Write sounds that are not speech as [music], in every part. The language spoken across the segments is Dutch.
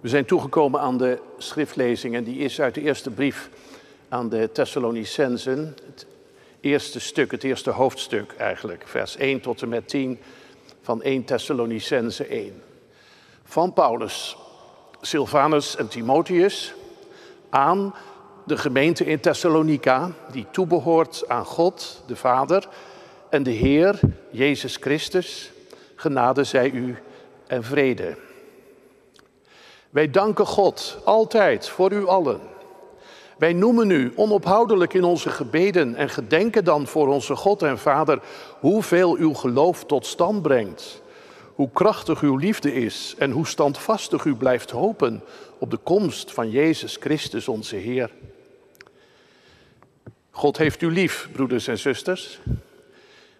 We zijn toegekomen aan de schriftlezing en die is uit de eerste brief aan de Thessalonicensen. Het eerste stuk, het eerste hoofdstuk eigenlijk, vers 1 tot en met 10 van 1 Thessalonicense 1. Van Paulus, Silvanus en Timotheus aan de gemeente in Thessalonica, die toebehoort aan God, de Vader en de Heer, Jezus Christus. Genade zij u en vrede. Wij danken God altijd voor u allen. Wij noemen u onophoudelijk in onze gebeden en gedenken dan voor onze God en Vader hoeveel uw geloof tot stand brengt. Hoe krachtig uw liefde is en hoe standvastig u blijft hopen op de komst van Jezus Christus onze Heer. God heeft u lief, broeders en zusters.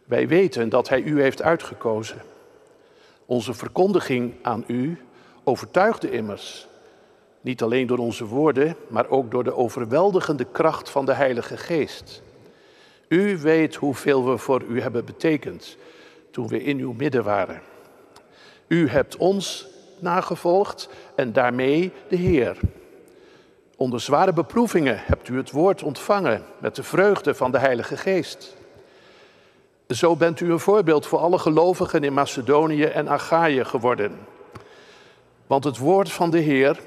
Wij weten dat Hij u heeft uitgekozen. Onze verkondiging aan u overtuigde immers. Niet alleen door onze woorden, maar ook door de overweldigende kracht van de Heilige Geest. U weet hoeveel we voor u hebben betekend toen we in uw midden waren. U hebt ons nagevolgd en daarmee de Heer. Onder zware beproevingen hebt u het woord ontvangen met de vreugde van de Heilige Geest. Zo bent u een voorbeeld voor alle gelovigen in Macedonië en Achaïe geworden. Want het woord van de Heer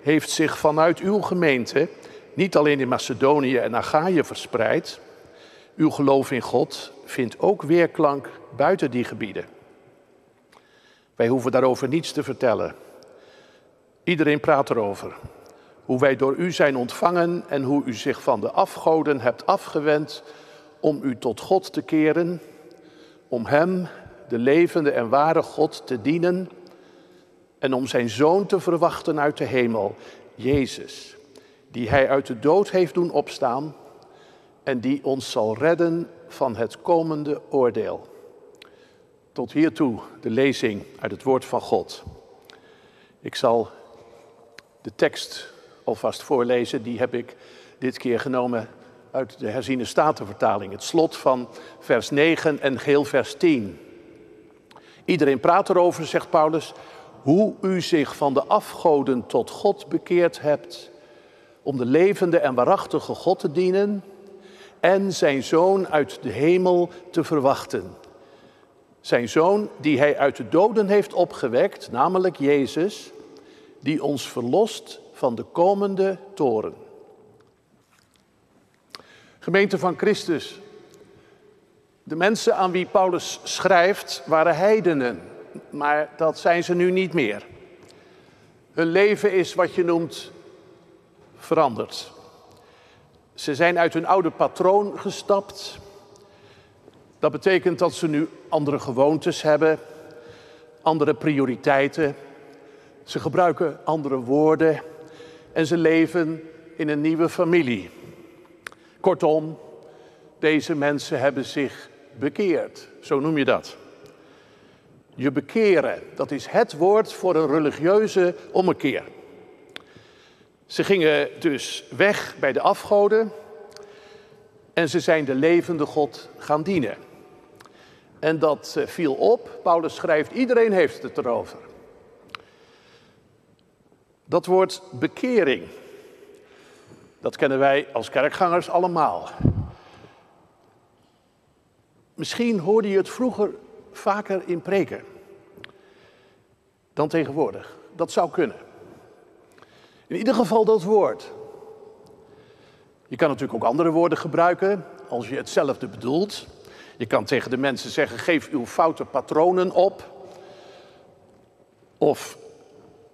heeft zich vanuit uw gemeente niet alleen in Macedonië en Achaïe verspreid. Uw geloof in God vindt ook weerklank buiten die gebieden. Wij hoeven daarover niets te vertellen. Iedereen praat erover. Hoe wij door u zijn ontvangen en hoe u zich van de afgoden hebt afgewend om u tot God te keren, om Hem, de levende en ware God, te dienen en om Zijn Zoon te verwachten uit de hemel, Jezus, die Hij uit de dood heeft doen opstaan en die ons zal redden van het komende oordeel. Tot hiertoe de lezing uit het woord van God. Ik zal de tekst alvast voorlezen, die heb ik dit keer genomen uit de herziene statenvertaling. Het slot van vers 9 en geel vers 10. Iedereen praat erover, zegt Paulus, hoe u zich van de afgoden tot God bekeerd hebt om de levende en waarachtige God te dienen en zijn zoon uit de hemel te verwachten. Zijn zoon die hij uit de doden heeft opgewekt, namelijk Jezus, die ons verlost van de komende toren. Gemeente van Christus, de mensen aan wie Paulus schrijft waren heidenen, maar dat zijn ze nu niet meer. Hun leven is wat je noemt veranderd. Ze zijn uit hun oude patroon gestapt. Dat betekent dat ze nu andere gewoontes hebben, andere prioriteiten. Ze gebruiken andere woorden en ze leven in een nieuwe familie. Kortom, deze mensen hebben zich bekeerd, zo noem je dat. Je bekeren, dat is het woord voor een religieuze ommekeer. Ze gingen dus weg bij de afgoden en ze zijn de levende God gaan dienen. En dat eh, viel op. Paulus schrijft, iedereen heeft het erover. Dat woord bekering, dat kennen wij als kerkgangers allemaal. Misschien hoorde je het vroeger vaker in preken dan tegenwoordig. Dat zou kunnen. In ieder geval dat woord. Je kan natuurlijk ook andere woorden gebruiken als je hetzelfde bedoelt. Je kan tegen de mensen zeggen: geef uw foute patronen op. Of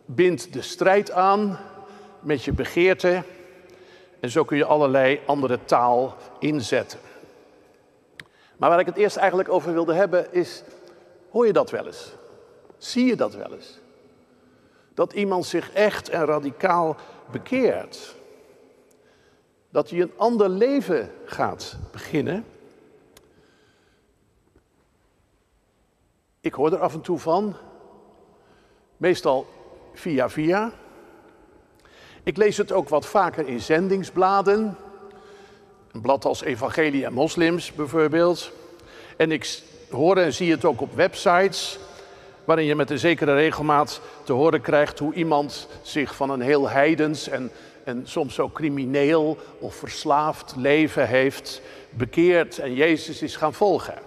bind de strijd aan met je begeerte. En zo kun je allerlei andere taal inzetten. Maar waar ik het eerst eigenlijk over wilde hebben is, hoor je dat wel eens? Zie je dat wel eens? Dat iemand zich echt en radicaal bekeert. Dat hij een ander leven gaat beginnen. Ik hoor er af en toe van, meestal via via. Ik lees het ook wat vaker in zendingsbladen. Een blad als Evangelie en Moslims bijvoorbeeld. En ik hoor en zie het ook op websites waarin je met een zekere regelmaat te horen krijgt hoe iemand zich van een heel heidens en, en soms ook crimineel of verslaafd leven heeft bekeerd en Jezus is gaan volgen.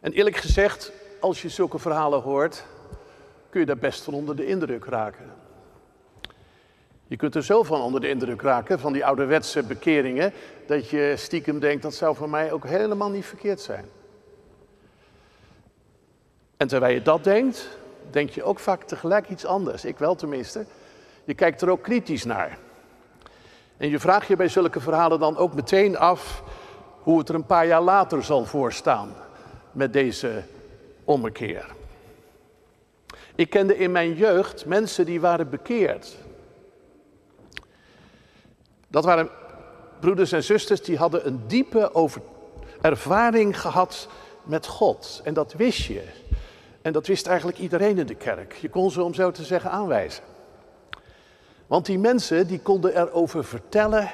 En eerlijk gezegd, als je zulke verhalen hoort, kun je daar best van onder de indruk raken. Je kunt er zo van onder de indruk raken, van die ouderwetse bekeringen, dat je stiekem denkt, dat zou voor mij ook helemaal niet verkeerd zijn. En terwijl je dat denkt, denk je ook vaak tegelijk iets anders. Ik wel tenminste. Je kijkt er ook kritisch naar. En je vraagt je bij zulke verhalen dan ook meteen af hoe het er een paar jaar later zal voorstaan met deze ommekeer. Ik kende in mijn jeugd mensen die waren bekeerd. Dat waren broeders en zusters die hadden een diepe over ervaring gehad met God. En dat wist je. En dat wist eigenlijk iedereen in de kerk. Je kon ze om zo te zeggen aanwijzen. Want die mensen die konden erover vertellen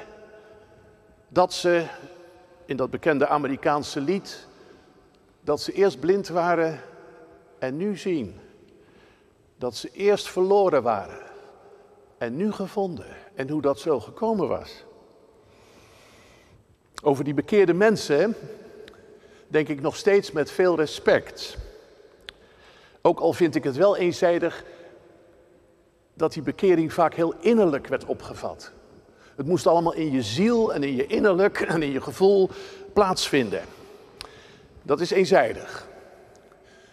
dat ze in dat bekende Amerikaanse lied, dat ze eerst blind waren en nu zien. Dat ze eerst verloren waren en nu gevonden. En hoe dat zo gekomen was. Over die bekeerde mensen denk ik nog steeds met veel respect. Ook al vind ik het wel eenzijdig dat die bekering vaak heel innerlijk werd opgevat. Het moest allemaal in je ziel en in je innerlijk en in je gevoel plaatsvinden. Dat is eenzijdig.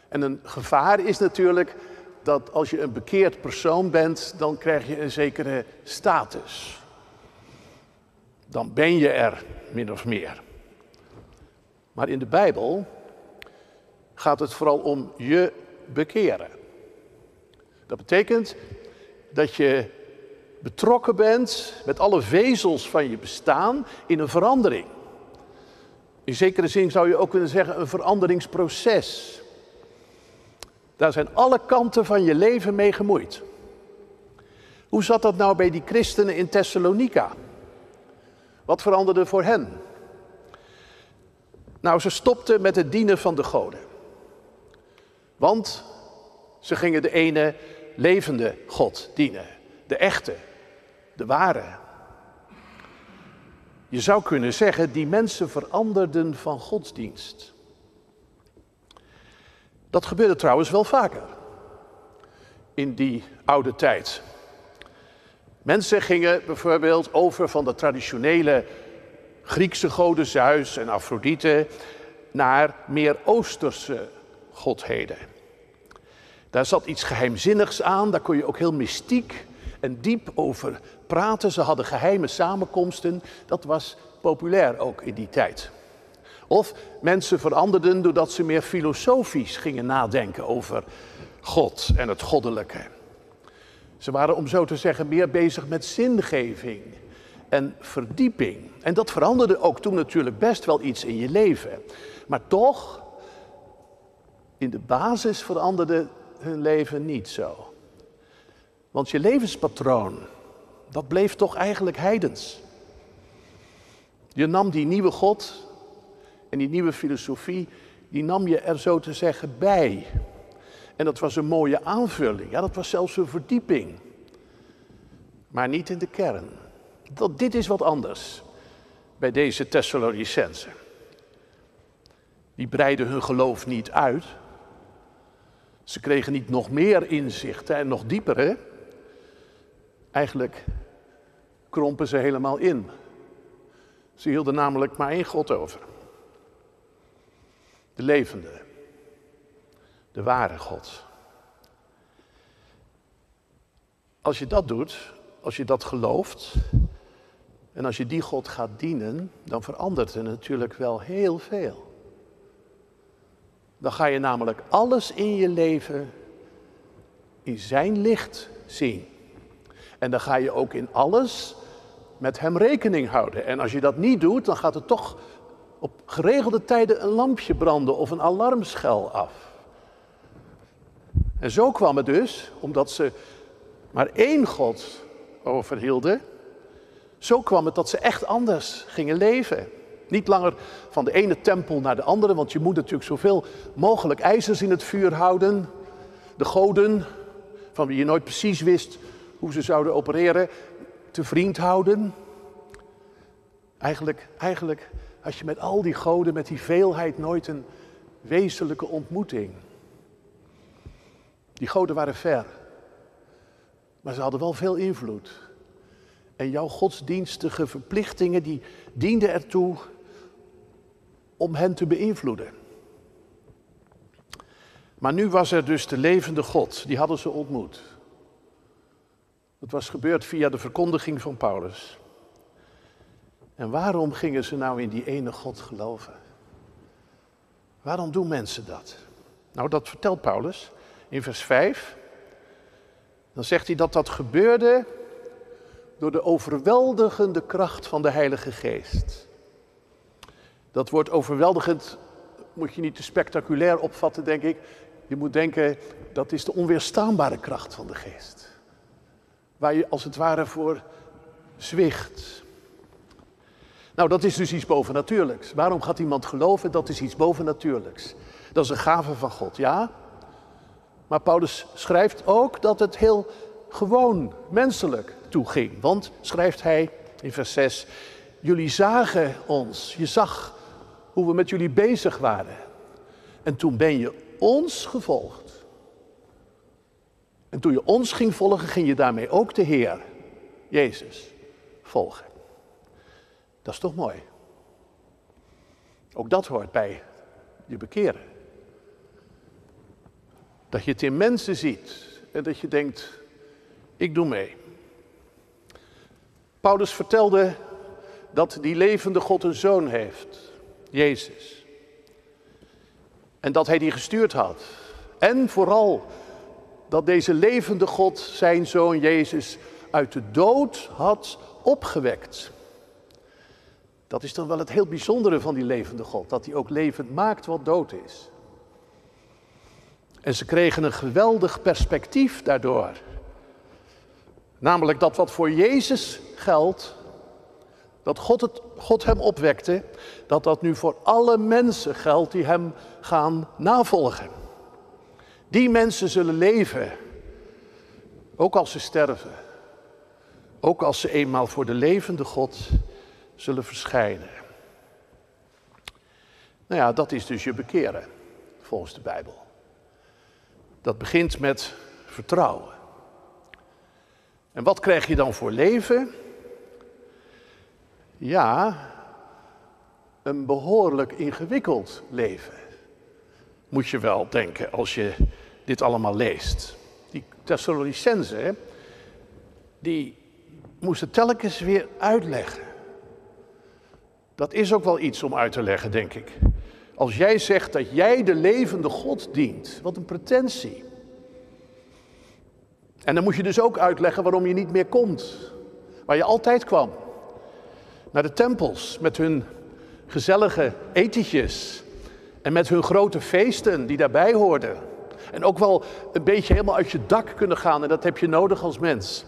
En een gevaar is natuurlijk dat als je een bekeerd persoon bent, dan krijg je een zekere status. Dan ben je er, min of meer. Maar in de Bijbel gaat het vooral om je bekeren. Dat betekent dat je betrokken bent met alle vezels van je bestaan in een verandering. In zekere zin zou je ook kunnen zeggen een veranderingsproces. Daar zijn alle kanten van je leven mee gemoeid. Hoe zat dat nou bij die christenen in Thessalonica? Wat veranderde voor hen? Nou, ze stopten met het dienen van de goden. Want ze gingen de ene levende God dienen. De echte, de ware. Je zou kunnen zeggen, die mensen veranderden van godsdienst. Dat gebeurde trouwens wel vaker in die oude tijd. Mensen gingen bijvoorbeeld over van de traditionele Griekse goden Zeus en Afrodite naar meer Oosterse godheden. Daar zat iets geheimzinnigs aan, daar kon je ook heel mystiek en diep over praten. Ze hadden geheime samenkomsten, dat was populair ook in die tijd. Of mensen veranderden doordat ze meer filosofisch gingen nadenken over God en het goddelijke. Ze waren, om zo te zeggen, meer bezig met zingeving en verdieping. En dat veranderde ook toen natuurlijk best wel iets in je leven. Maar toch, in de basis veranderde hun leven niet zo. Want je levenspatroon, dat bleef toch eigenlijk heidens. Je nam die nieuwe God en die nieuwe filosofie, die nam je er zo te zeggen bij. En dat was een mooie aanvulling, ja, dat was zelfs een verdieping. Maar niet in de kern. Dat, dit is wat anders bij deze Thessalonicensen. Die breiden hun geloof niet uit, ze kregen niet nog meer inzichten en nog diepere. Eigenlijk krompen ze helemaal in. Ze hielden namelijk maar één God over. De levende. De ware God. Als je dat doet, als je dat gelooft en als je die God gaat dienen, dan verandert er natuurlijk wel heel veel. Dan ga je namelijk alles in je leven in zijn licht zien. En dan ga je ook in alles met hem rekening houden. En als je dat niet doet, dan gaat er toch geregelde tijden een lampje branden of een alarmschel af. En zo kwam het dus, omdat ze maar één God overhielden, zo kwam het dat ze echt anders gingen leven. Niet langer van de ene tempel naar de andere, want je moet natuurlijk zoveel mogelijk ijzers in het vuur houden. De goden, van wie je nooit precies wist hoe ze zouden opereren, te vriend houden. Eigenlijk, eigenlijk had je met al die goden, met die veelheid, nooit een wezenlijke ontmoeting. Die goden waren ver, maar ze hadden wel veel invloed. En jouw godsdienstige verplichtingen, die dienden ertoe om hen te beïnvloeden. Maar nu was er dus de levende God, die hadden ze ontmoet. Dat was gebeurd via de verkondiging van Paulus. En waarom gingen ze nou in die ene God geloven? Waarom doen mensen dat? Nou, dat vertelt Paulus in vers 5. Dan zegt hij dat dat gebeurde door de overweldigende kracht van de Heilige Geest. Dat woord overweldigend moet je niet te spectaculair opvatten, denk ik. Je moet denken, dat is de onweerstaanbare kracht van de geest. Waar je als het ware voor zwicht. Nou, dat is dus iets bovennatuurlijks. Waarom gaat iemand geloven? Dat is iets bovennatuurlijks. Dat is een gave van God, ja. Maar Paulus schrijft ook dat het heel gewoon menselijk toeging. Want, schrijft hij in vers 6, jullie zagen ons, je zag hoe we met jullie bezig waren. En toen ben je ons gevolgd. En toen je ons ging volgen, ging je daarmee ook de Heer, Jezus, volgen. Dat is toch mooi? Ook dat hoort bij je bekeren. Dat je het in mensen ziet en dat je denkt, ik doe mee. Paulus vertelde dat die levende God een zoon heeft, Jezus. En dat hij die gestuurd had. En vooral dat deze levende God zijn zoon Jezus uit de dood had opgewekt. Dat is dan wel het heel bijzondere van die levende God, dat hij ook levend maakt wat dood is. En ze kregen een geweldig perspectief daardoor. Namelijk dat wat voor Jezus geldt, dat God, het, God hem opwekte, dat dat nu voor alle mensen geldt die hem gaan navolgen. Die mensen zullen leven, ook als ze sterven. Ook als ze eenmaal voor de levende God zullen verschijnen. Nou ja, dat is dus je bekeren, volgens de Bijbel. Dat begint met vertrouwen. En wat krijg je dan voor leven? Ja, een behoorlijk ingewikkeld leven. Moet je wel denken als je dit allemaal leest. Die Thessalonicenzen, die moesten telkens weer uitleggen. Dat is ook wel iets om uit te leggen, denk ik. Als jij zegt dat jij de levende God dient, wat een pretentie. En dan moet je dus ook uitleggen waarom je niet meer komt. Waar je altijd kwam. Naar de tempels met hun gezellige etentjes. En met hun grote feesten die daarbij hoorden. En ook wel een beetje helemaal uit je dak kunnen gaan. En dat heb je nodig als mens.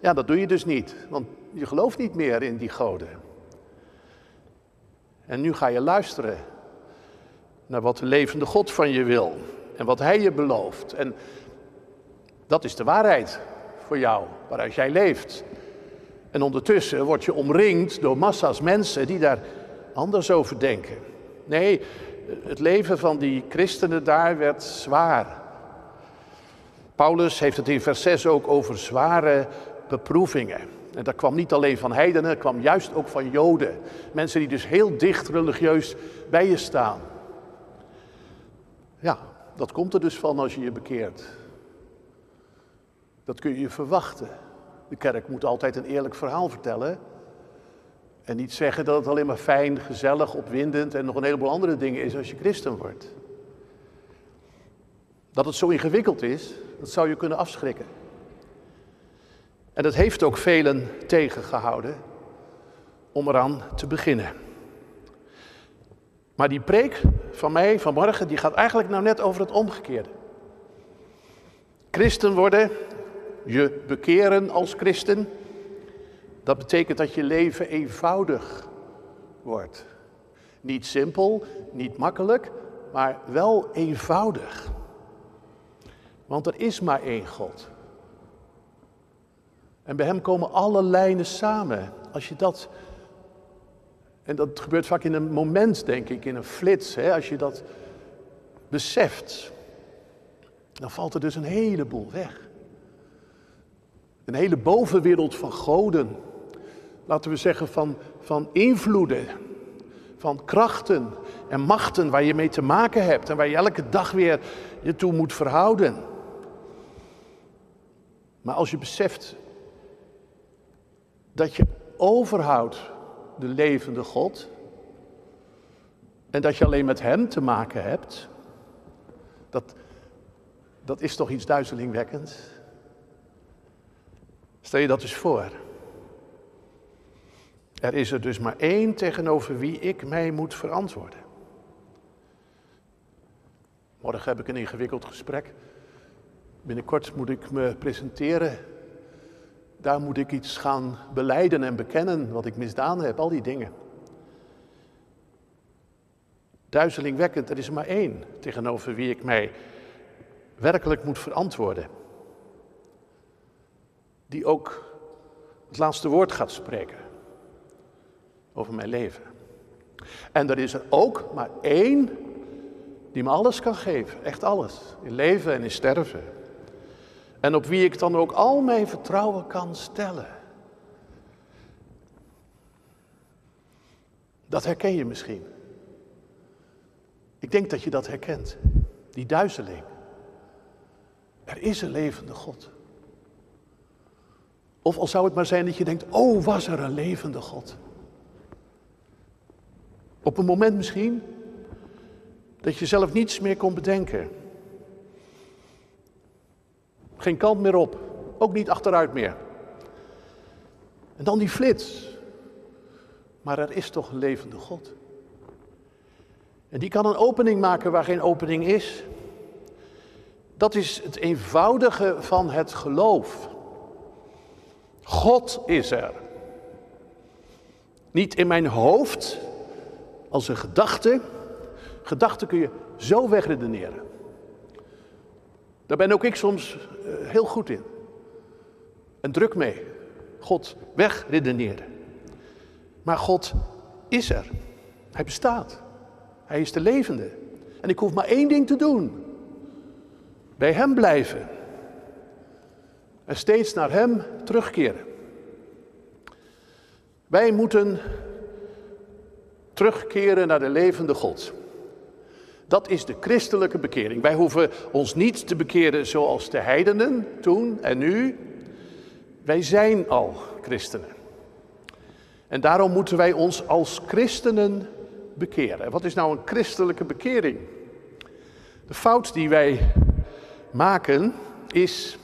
Ja, dat doe je dus niet. Want je gelooft niet meer in die goden. En nu ga je luisteren naar wat de levende God van je wil. En wat Hij je belooft. En dat is de waarheid voor jou, waaruit jij leeft. En ondertussen word je omringd door massa's mensen die daar anders over denken. Nee, het leven van die christenen daar werd zwaar. Paulus heeft het in vers 6 ook over zware beproevingen. En dat kwam niet alleen van heidenen, dat kwam juist ook van joden. Mensen die dus heel dicht religieus bij je staan. Ja, dat komt er dus van als je je bekeert. Dat kun je verwachten. De kerk moet altijd een eerlijk verhaal vertellen. En niet zeggen dat het alleen maar fijn, gezellig, opwindend en nog een heleboel andere dingen is als je christen wordt. Dat het zo ingewikkeld is, dat zou je kunnen afschrikken. En dat heeft ook velen tegengehouden om eraan te beginnen. Maar die preek van mij vanmorgen, die gaat eigenlijk nou net over het omgekeerde. Christen worden, je bekeren als christen, dat betekent dat je leven eenvoudig wordt. Niet simpel, niet makkelijk, maar wel eenvoudig. Want er is maar één God. En bij Hem komen alle lijnen samen. Als je dat, en dat gebeurt vaak in een moment, denk ik, in een flits, hè, als je dat beseft, dan valt er dus een heleboel weg. Een hele bovenwereld van goden, laten we zeggen van, van invloeden, van krachten en machten waar je mee te maken hebt en waar je elke dag weer je toe moet verhouden. Maar als je beseft dat je overhoudt de levende God en dat je alleen met Hem te maken hebt, dat, dat is toch iets duizelingwekkends? Stel je dat eens voor. Er is er dus maar één tegenover wie ik mij moet verantwoorden. Morgen heb ik een ingewikkeld gesprek. Binnenkort moet ik me presenteren. Daar moet ik iets gaan beleiden en bekennen wat ik misdaan heb, al die dingen. Duizelingwekkend, er is maar één tegenover wie ik mij werkelijk moet verantwoorden. Die ook het laatste woord gaat spreken over mijn leven. En er is er ook maar één die me alles kan geven, echt alles, in leven en in sterven. En op wie ik dan ook al mijn vertrouwen kan stellen. Dat herken je misschien. Ik denk dat je dat herkent, die duizeling. Er is een levende God. Of al zou het maar zijn dat je denkt, oh was er een levende God. Op een moment misschien dat je zelf niets meer kon bedenken. Geen kant meer op, ook niet achteruit meer. En dan die flits. Maar er is toch een levende God. En die kan een opening maken waar geen opening is. Dat is het eenvoudige van het geloof. God is er. Niet in mijn hoofd als een gedachte. Gedachten kun je zo wegredeneren. Daar ben ook ik soms heel goed in. En druk mee. God wegredeneren. Maar God is er. Hij bestaat. Hij is de levende. En ik hoef maar één ding te doen. Bij Hem blijven. En steeds naar Hem terugkeren. Wij moeten terugkeren naar de levende God. Dat is de christelijke bekering. Wij hoeven ons niet te bekeren zoals de heidenen toen en nu. Wij zijn al christenen. En daarom moeten wij ons als christenen bekeren. Wat is nou een christelijke bekering? De fout die wij maken is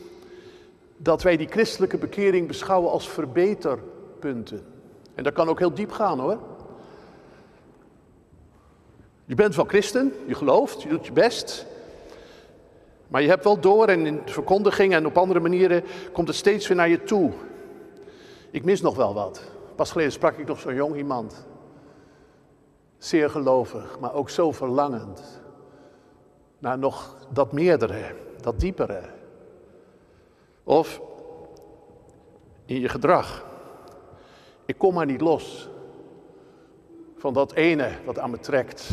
dat wij die christelijke bekering beschouwen als verbeterpunten. En dat kan ook heel diep gaan hoor. Je bent wel christen, je gelooft, je doet je best. Maar je hebt wel door en in de verkondiging en op andere manieren komt het steeds weer naar je toe. Ik mis nog wel wat. Pas geleden sprak ik nog zo'n jong iemand. Zeer gelovig, maar ook zo verlangend naar nog dat meerdere, dat diepere. Of in je gedrag. Ik kom maar niet los van dat ene wat aan me trekt.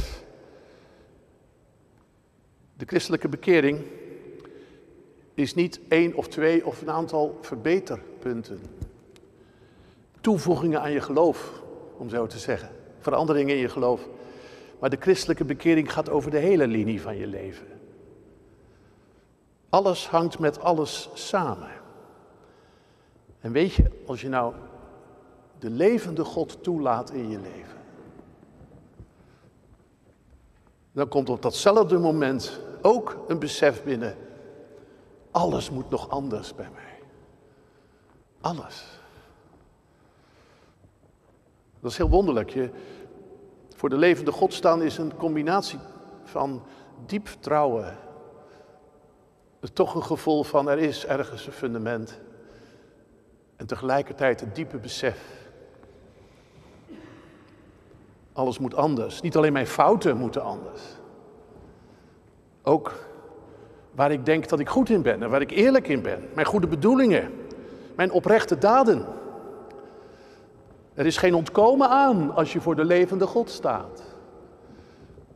De christelijke bekering is niet één of twee of een aantal verbeterpunten. Toevoegingen aan je geloof, om zo te zeggen. Veranderingen in je geloof. Maar de christelijke bekering gaat over de hele linie van je leven. Alles hangt met alles samen. En weet je, als je nou de levende God toelaat in je leven, dan komt op datzelfde moment ook een besef binnen. Alles moet nog anders bij mij. Alles. Dat is heel wonderlijk. Je, voor de levende God staan is een combinatie van diep vertrouwen. Toch een gevoel van er is ergens een fundament. En tegelijkertijd een diepe besef Alles moet anders. Niet alleen mijn fouten moeten anders. Ook waar ik denk dat ik goed in ben en waar ik eerlijk in ben. Mijn goede bedoelingen, mijn oprechte daden. Er is geen ontkomen aan als je voor de levende God staat.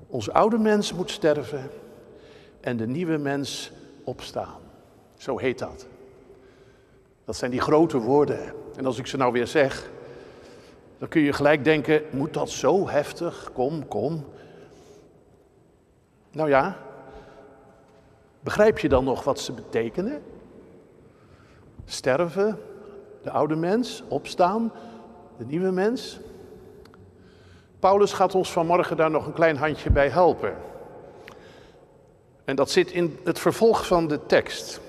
Onze oude mens moet sterven en de nieuwe mens opstaan. Zo heet dat. Dat zijn die grote woorden. En als ik ze nou weer zeg, dan kun je gelijk denken, moet dat zo heftig? Kom, kom. Nou ja, begrijp je dan nog wat ze betekenen? Sterven, de oude mens, opstaan, de nieuwe mens. Paulus gaat ons vanmorgen daar nog een klein handje bij helpen. En dat zit in het vervolg van de tekst.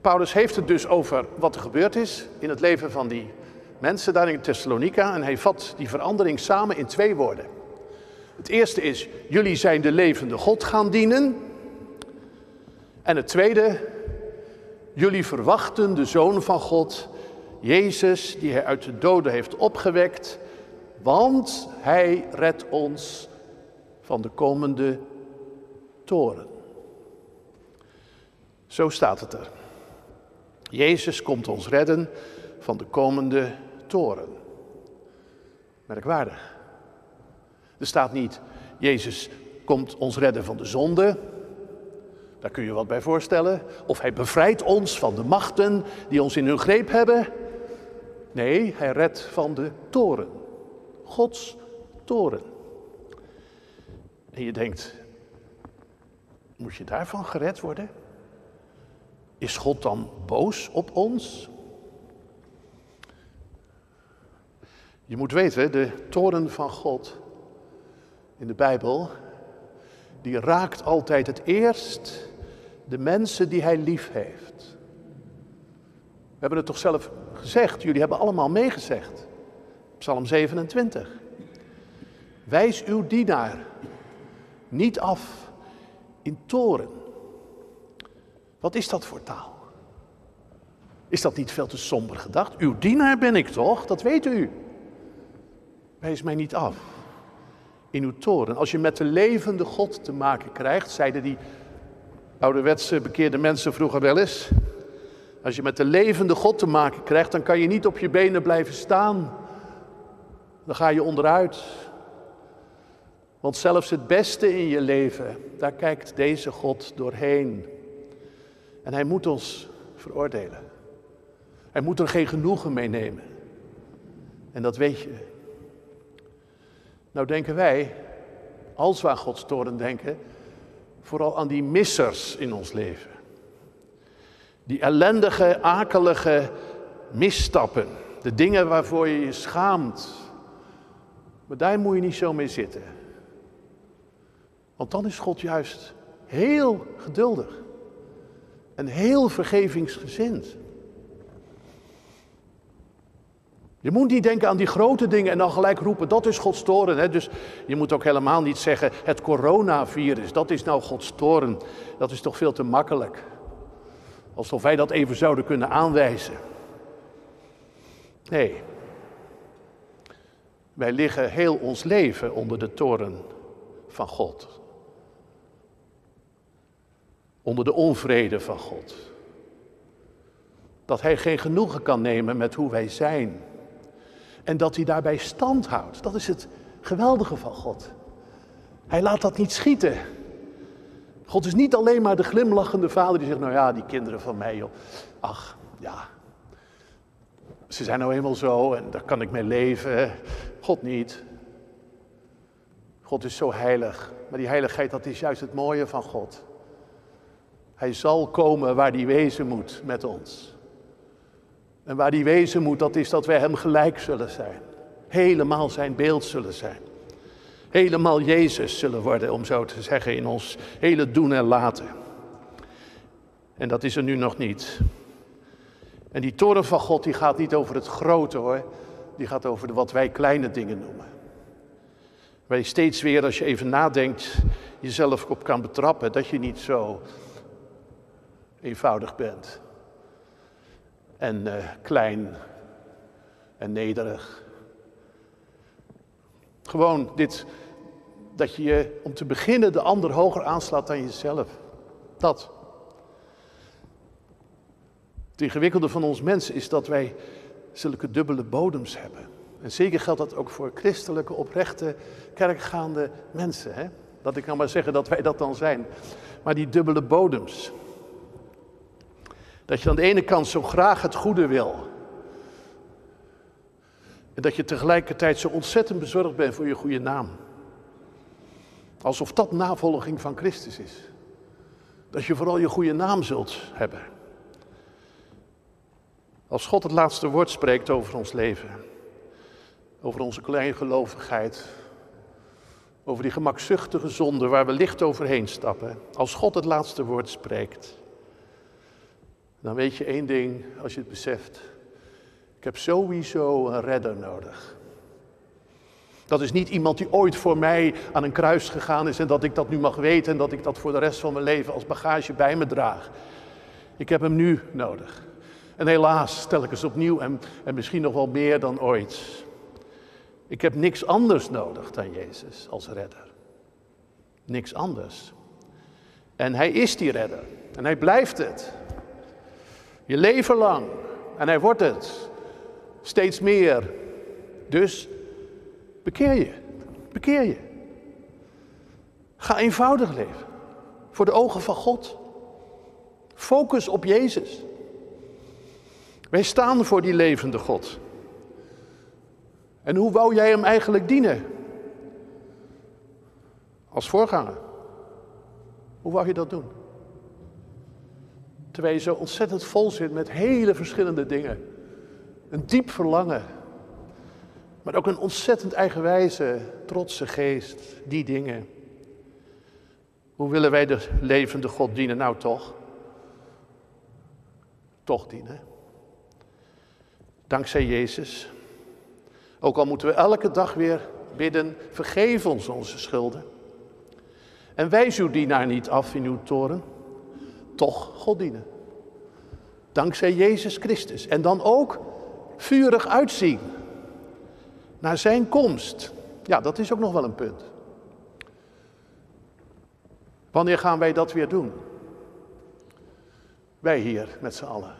Paulus heeft het dus over wat er gebeurd is in het leven van die mensen daar in Thessalonica. En hij vat die verandering samen in twee woorden. Het eerste is, jullie zijn de levende God gaan dienen. En het tweede, jullie verwachten de Zoon van God, Jezus, die hij uit de doden heeft opgewekt, want hij redt ons van de komende toren. Zo staat het er. Jezus komt ons redden van de komende toren. Merkwaardig. Er staat niet, Jezus komt ons redden van de zonde. Daar kun je wat bij voorstellen. Of hij bevrijdt ons van de machten die ons in hun greep hebben. Nee, hij redt van de toren. Gods toren. En je denkt, moet je daarvan gered worden? Is God dan boos op ons? Je moet weten, de toren van God in de Bijbel, die raakt altijd het eerst de mensen die hij lief heeft. We hebben het toch zelf gezegd, jullie hebben allemaal meegezegd. Psalm 27. Wijs uw dienaar niet af in toren. Wat is dat voor taal? Is dat niet veel te somber gedacht? Uw dienaar ben ik toch? Dat weet u. Wijs mij niet af in uw toren. Als je met de levende God te maken krijgt, zeiden die ouderwetse bekeerde mensen vroeger wel eens. Als je met de levende God te maken krijgt, dan kan je niet op je benen blijven staan. Dan ga je onderuit. Want zelfs het beste in je leven, daar kijkt deze God doorheen. En hij moet ons veroordelen. Hij moet er geen genoegen mee nemen. En dat weet je. Nou denken wij, als we aan Gods toren denken, vooral aan die missers in ons leven. Die ellendige, akelige misstappen. De dingen waarvoor je je schaamt. Maar daar moet je niet zo mee zitten. Want dan is God juist heel geduldig. En heel vergevingsgezind. Je moet niet denken aan die grote dingen en dan gelijk roepen, dat is Gods toren. Hè? Dus je moet ook helemaal niet zeggen, het coronavirus, dat is nou Gods toren. Dat is toch veel te makkelijk. Alsof wij dat even zouden kunnen aanwijzen. Nee. Wij liggen heel ons leven onder de toren van God. Onder de onvrede van God. Dat Hij geen genoegen kan nemen met hoe wij zijn. En dat hij daarbij stand houdt. Dat is het geweldige van God. Hij laat dat niet schieten. God is niet alleen maar de glimlachende vader die zegt, nou ja, die kinderen van mij, joh. ach, ja, ze zijn nou eenmaal zo en daar kan ik mee leven. God niet. God is zo heilig. Maar die heiligheid, dat is juist het mooie van God. Hij zal komen waar hij wezen moet met ons. En waar die wezen moet, dat is dat wij hem gelijk zullen zijn. Helemaal zijn beeld zullen zijn. Helemaal Jezus zullen worden, om zo te zeggen, in ons hele doen en laten. En dat is er nu nog niet. En die toren van God, die gaat niet over het grote hoor. Die gaat over de, wat wij kleine dingen noemen. Waar je steeds weer, als je even nadenkt, jezelf op kan betrappen dat je niet zo eenvoudig bent en uh, klein en nederig. Gewoon dit, dat je om te beginnen de ander hoger aanslaat dan jezelf. Dat. Het ingewikkelde van ons mensen is dat wij zulke dubbele bodems hebben. En zeker geldt dat ook voor christelijke, oprechte, kerkgaande mensen. Hè? Dat ik kan maar zeggen dat wij dat dan zijn. Maar die dubbele bodems. Dat je aan de ene kant zo graag het goede wil. En dat je tegelijkertijd zo ontzettend bezorgd bent voor je goede naam. Alsof dat navolging van Christus is. Dat je vooral je goede naam zult hebben. Als God het laatste woord spreekt over ons leven, over onze kleingelovigheid, over die gemakzuchtige zonde waar we licht overheen stappen. Als God het laatste woord spreekt, dan weet je één ding als je het beseft. Ik heb sowieso een redder nodig. Dat is niet iemand die ooit voor mij aan een kruis gegaan is en dat ik dat nu mag weten en dat ik dat voor de rest van mijn leven als bagage bij me draag. Ik heb hem nu nodig. En helaas stel ik eens opnieuw en, en misschien nog wel meer dan ooit. Ik heb niks anders nodig dan Jezus als redder. Niks anders. En hij is die redder. En hij blijft het. Je leven lang. En hij wordt het. Steeds meer. Dus bekeer je. Bekeer je. Ga eenvoudig leven. Voor de ogen van God. Focus op Jezus. Wij staan voor die levende God. En hoe wou jij hem eigenlijk dienen? Als voorganger. Hoe wou je dat doen? Terwijl je zo ontzettend vol zit met hele verschillende dingen. Een diep verlangen. Maar ook een ontzettend eigenwijze, trotse geest. Die dingen. Hoe willen wij de levende God dienen? Nou toch? Toch dienen. Dankzij Jezus. Ook al moeten we elke dag weer bidden, vergeef ons onze schulden. En wijs uw dienaar niet af in uw toren, toch God dienen. Dankzij Jezus Christus. En dan ook vurig uitzien naar zijn komst. Ja, dat is ook nog wel een punt. Wanneer gaan wij dat weer doen? Wij hier met z'n allen.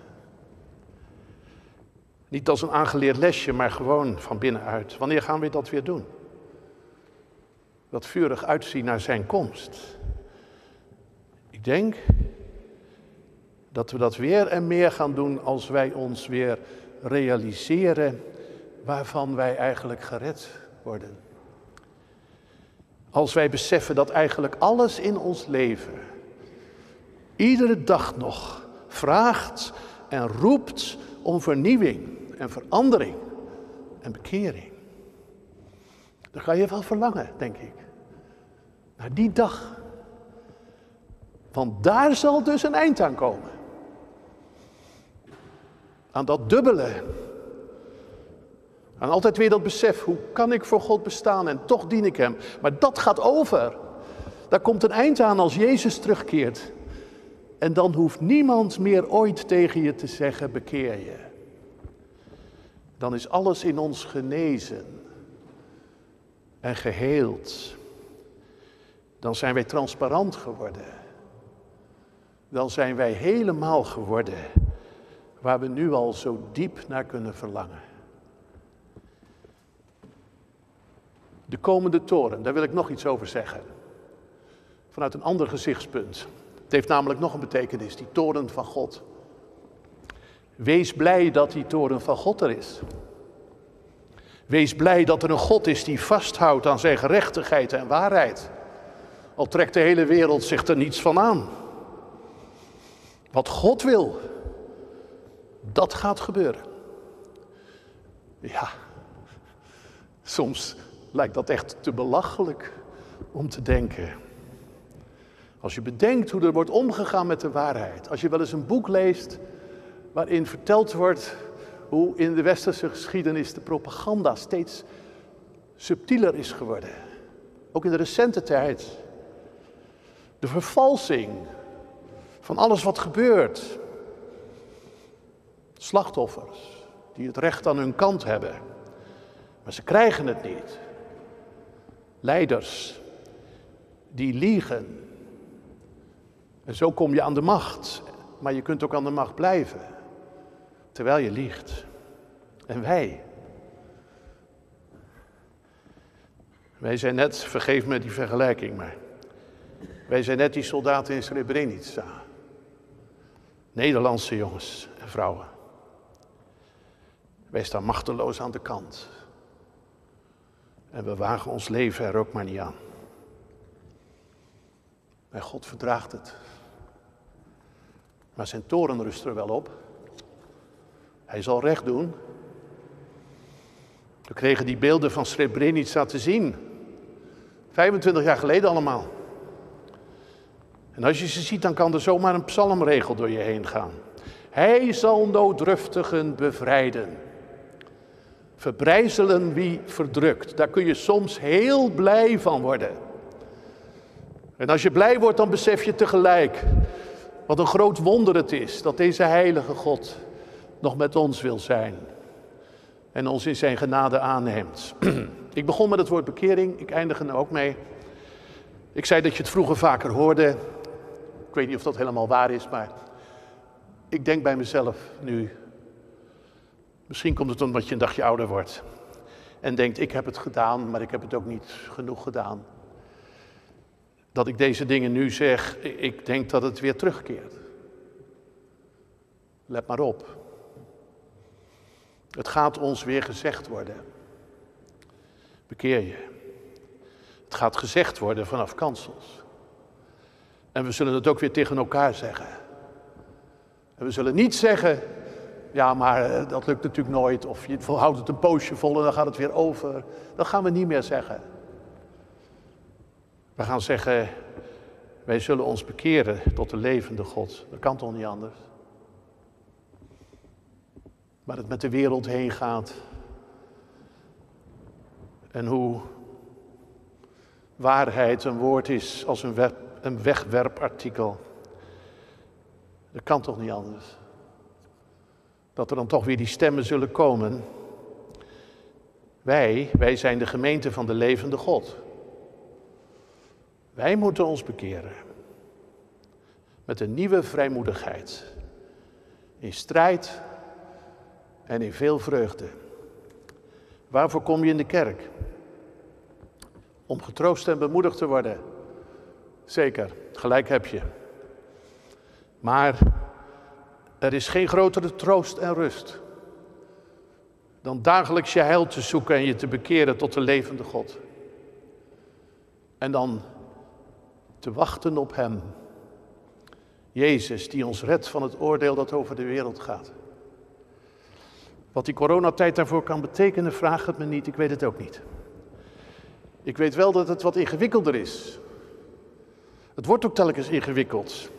Niet als een aangeleerd lesje, maar gewoon van binnenuit. Wanneer gaan we dat weer doen? Dat vurig uitzien naar zijn komst. Ik denk dat we dat weer en meer gaan doen als wij ons weer realiseren waarvan wij eigenlijk gered worden. Als wij beseffen dat eigenlijk alles in ons leven, iedere dag nog, vraagt en roept om vernieuwing en verandering en bekering. Dan ga je wel verlangen, denk ik. Naar die dag. Want daar zal dus een eind aan komen. Aan dat dubbele. Aan altijd weer dat besef, hoe kan ik voor God bestaan en toch dien ik Hem. Maar dat gaat over. Daar komt een eind aan als Jezus terugkeert. En dan hoeft niemand meer ooit tegen je te zeggen, bekeer je dan is alles in ons genezen en geheeld. Dan zijn wij transparant geworden. Dan zijn wij helemaal geworden waar we nu al zo diep naar kunnen verlangen. De komende toren, daar wil ik nog iets over zeggen. Vanuit een ander gezichtspunt. Het heeft namelijk nog een betekenis, die toren van God. Wees blij dat die toren van God er is. Wees blij dat er een God is die vasthoudt aan zijn gerechtigheid en waarheid. Al trekt de hele wereld zich er niets van aan. Wat God wil, dat gaat gebeuren. Ja, soms lijkt dat echt te belachelijk om te denken. Als je bedenkt hoe er wordt omgegaan met de waarheid. Als je wel eens een boek leest waarin verteld wordt hoe in de westerse geschiedenis de propaganda steeds subtieler is geworden. Ook in de recente tijd. De vervalsing van alles wat gebeurt. Slachtoffers die het recht aan hun kant hebben, maar ze krijgen het niet. Leiders die liegen. En zo kom je aan de macht. Maar je kunt ook aan de macht blijven. Terwijl je liegt. En wij. Wij zijn net, vergeef me die vergelijking maar. Wij zijn net die soldaten in Srebrenica. Nederlandse jongens en vrouwen. Wij staan machteloos aan de kant. En we wagen ons leven er ook maar niet aan. Maar God verdraagt het. Maar zijn toren rust er wel op. Hij zal recht doen. We kregen die beelden van Srebrenica te zien. 25 jaar geleden allemaal. En als je ze ziet, dan kan er zomaar een psalmregel door je heen gaan. Hij zal nooddruftigen bevrijden. Verbrijzelen wie verdrukt. Daar kun je soms heel blij van worden. En als je blij wordt, dan besef je tegelijk wat een groot wonder het is dat deze heilige God nog met ons wil zijn. En ons in zijn genade aanneemt. [clears throat] Ik begon met het woord bekering, ik eindig er ook mee. Ik zei dat je het vroeger vaker hoorde. Ik weet niet of dat helemaal waar is, maar ik denk bij mezelf nu. Misschien komt het omdat je een dagje ouder wordt. En denkt, ik heb het gedaan, maar ik heb het ook niet genoeg gedaan. Dat ik deze dingen nu zeg, ik denk dat het weer terugkeert. Let maar op. Het gaat ons weer gezegd worden. Bekeer je. Het gaat gezegd worden vanaf kansels. En we zullen het ook weer tegen elkaar zeggen. En we zullen niet zeggen, ja, maar eh, dat lukt natuurlijk nooit. Of je houdt het een poosje vol en dan gaat het weer over. Dat gaan we niet meer zeggen. We gaan zeggen, wij zullen ons bekeren tot de levende God. Dat kan toch niet anders? Waar het met de wereld heen gaat. En hoe waarheid een woord is als een, een wegwerpartikel. Dat kan toch niet anders? Dat er dan toch weer die stemmen zullen komen. Wij, wij zijn de gemeente van de levende God. Wij moeten ons bekeren. Met een nieuwe vrijmoedigheid. In strijd en in veel vreugde. Waarvoor kom je in de kerk? Om getroost en bemoedigd te worden. Zeker, gelijk heb je. Maar er is geen grotere troost en rust dan dagelijks je heil te zoeken en je te bekeren tot de levende God. En dan te wachten op Hem. Jezus, die ons redt van het oordeel dat over de wereld gaat. Wat die coronatijd daarvoor kan betekenen, vraag het me niet, ik weet het ook niet. Ik weet wel dat het wat ingewikkelder is. Het wordt ook telkens ingewikkeld.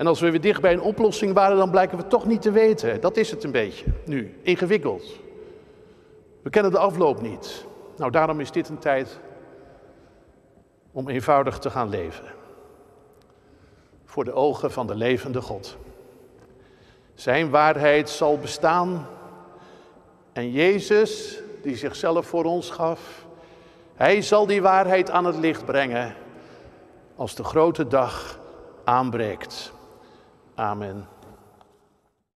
En als we weer dicht bij een oplossing waren, dan blijken we toch niet te weten. Dat is het een beetje nu, ingewikkeld. We kennen de afloop niet. Nou, daarom is dit een tijd om eenvoudig te gaan leven. Voor de ogen van de levende God. Zijn waarheid zal bestaan. En Jezus, die zichzelf voor ons gaf, hij zal die waarheid aan het licht brengen als de grote dag aanbreekt. Amen.